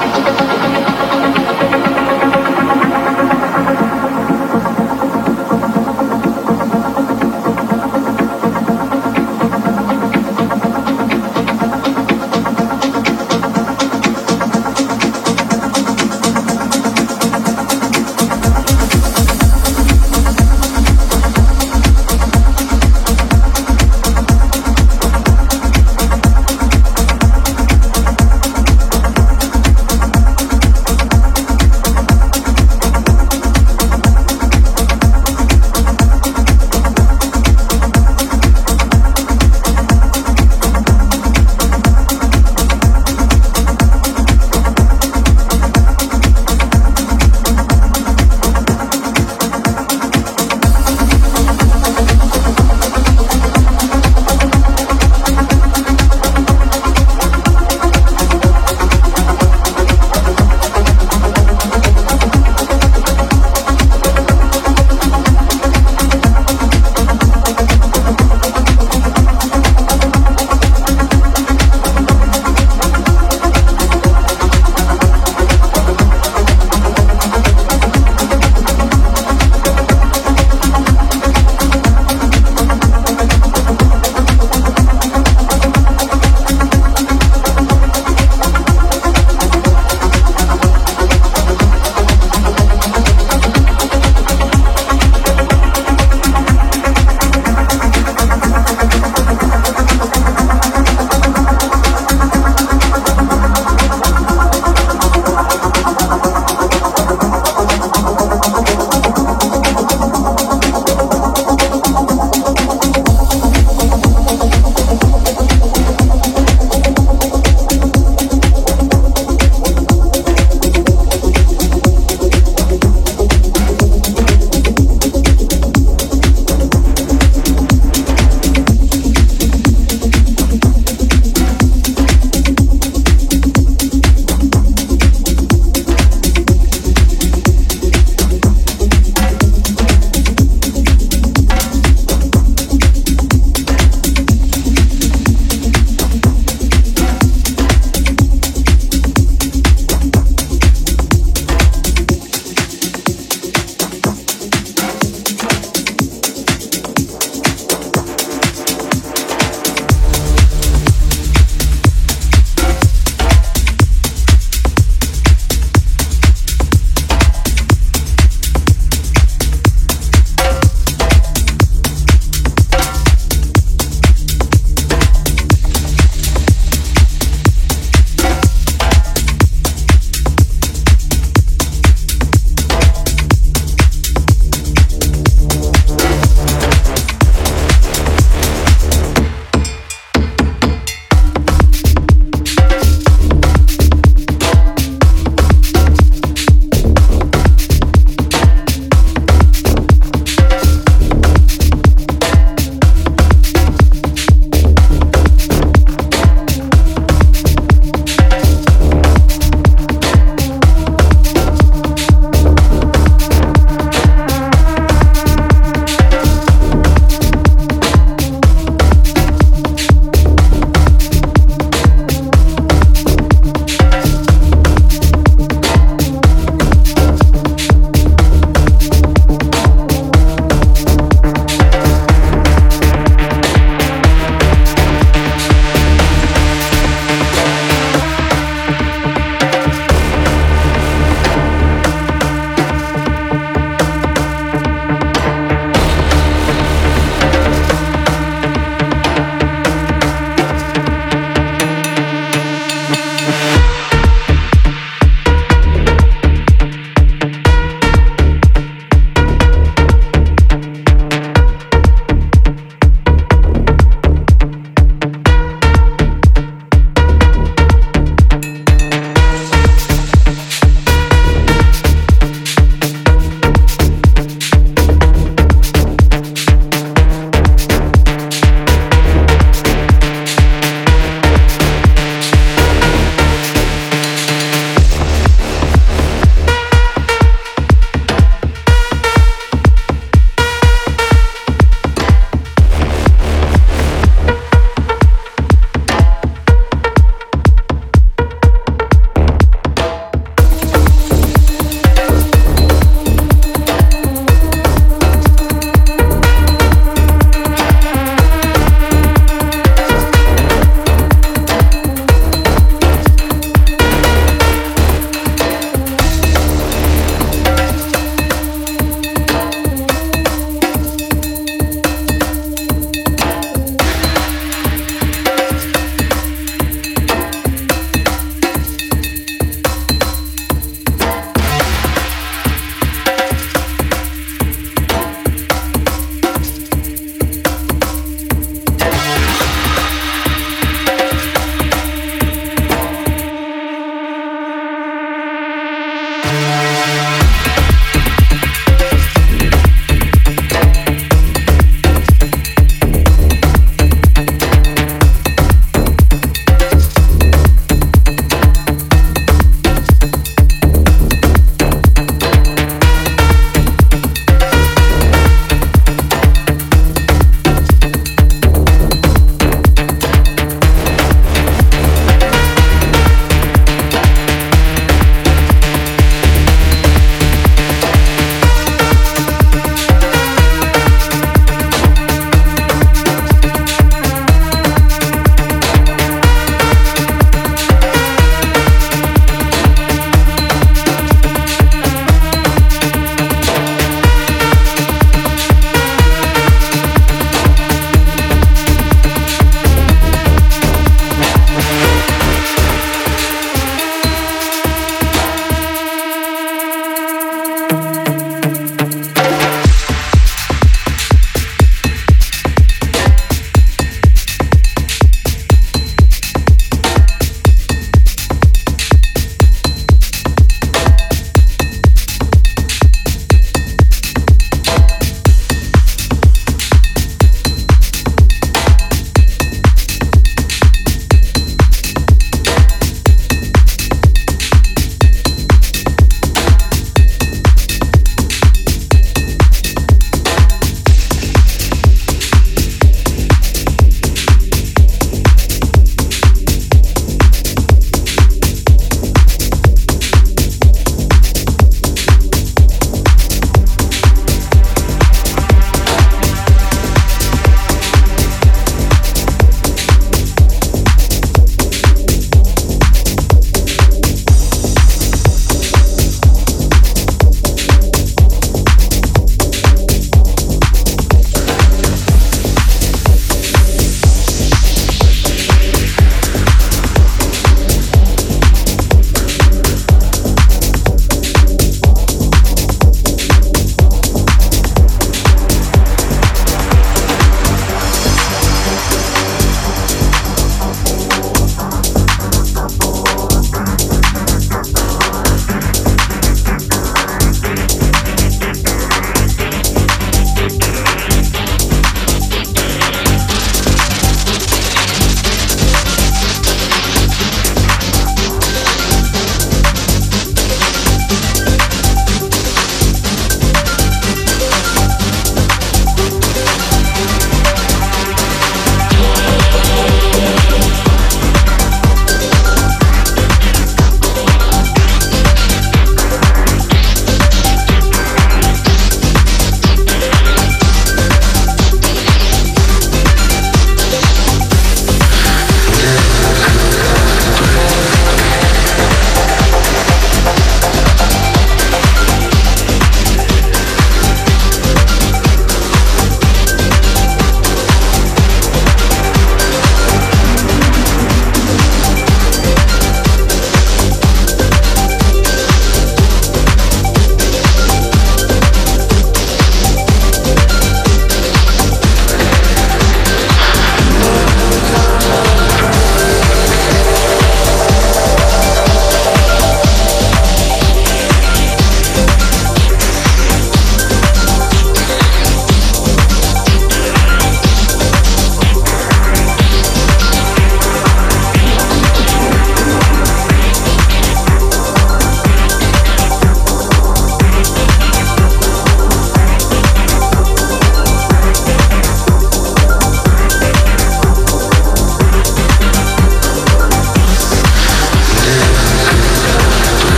Gracias.